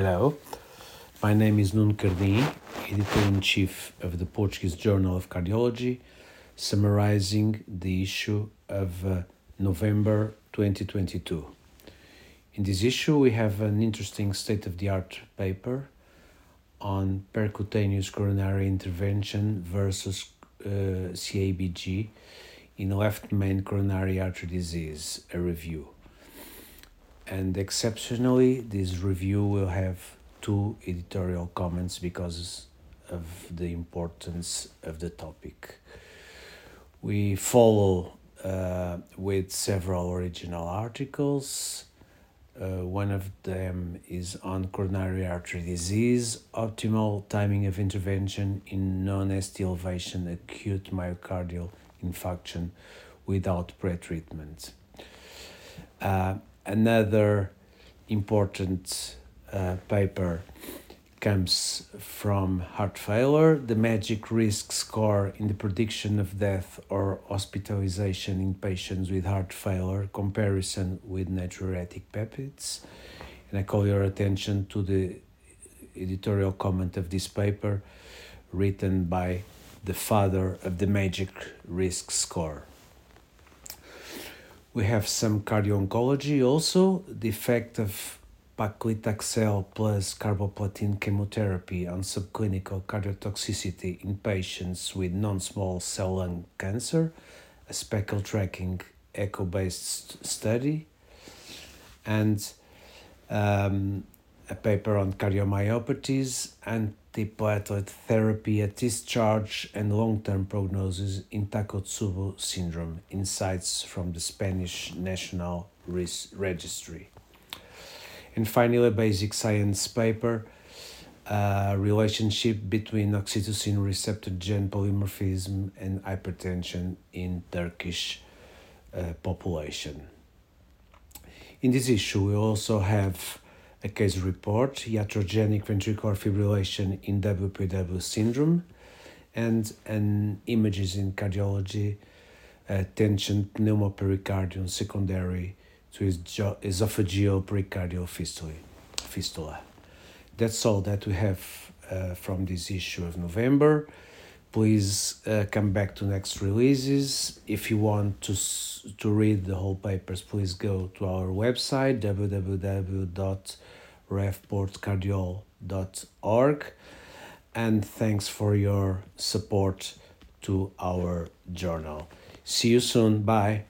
Hello, my name is Nuno Cardim, editor in chief of the Portuguese Journal of Cardiology, summarizing the issue of uh, November 2022. In this issue, we have an interesting state of the art paper on percutaneous coronary intervention versus uh, CABG in left main coronary artery disease, a review and exceptionally this review will have two editorial comments because of the importance of the topic. We follow uh, with several original articles. Uh, one of them is on coronary artery disease, optimal timing of intervention in non ST elevation acute myocardial infarction without pretreatment. Uh, another important uh, paper comes from heart failure, the MAGGIC risk score in the prediction of death or hospitalization in patients with heart failure, comparison with natriuretic peptides. And I call your attention to the editorial comment of this paper written by the father of the MAGGIC risk score. We have some cardio-oncology also, the effect of paclitaxel plus carboplatin chemotherapy on subclinical cardiotoxicity in patients with non-small cell lung cancer, a speckle tracking echo-based study, and um, a paper on cardiomyopathies antiplatelet therapy at discharge and long-term prognosis in Takotsubo syndrome, insights from the Spanish National Risk Registry. And finally, a basic science paper, uh, relationship between oxytocin receptor gene polymorphism and hypertension in Turkish uh, population. In this issue, we also have a case report, iatrogenic ventricular fibrillation in WPW syndrome, and an images in cardiology, uh, tension pneumopericardium secondary to esophageal pericardial fistula. That's all that we have uh, from this issue of November. Please uh, come back to next releases. If you want to to read the whole papers, please go to our website www.revportcardiol.org. And thanks for your support to our journal. See you soon. Bye.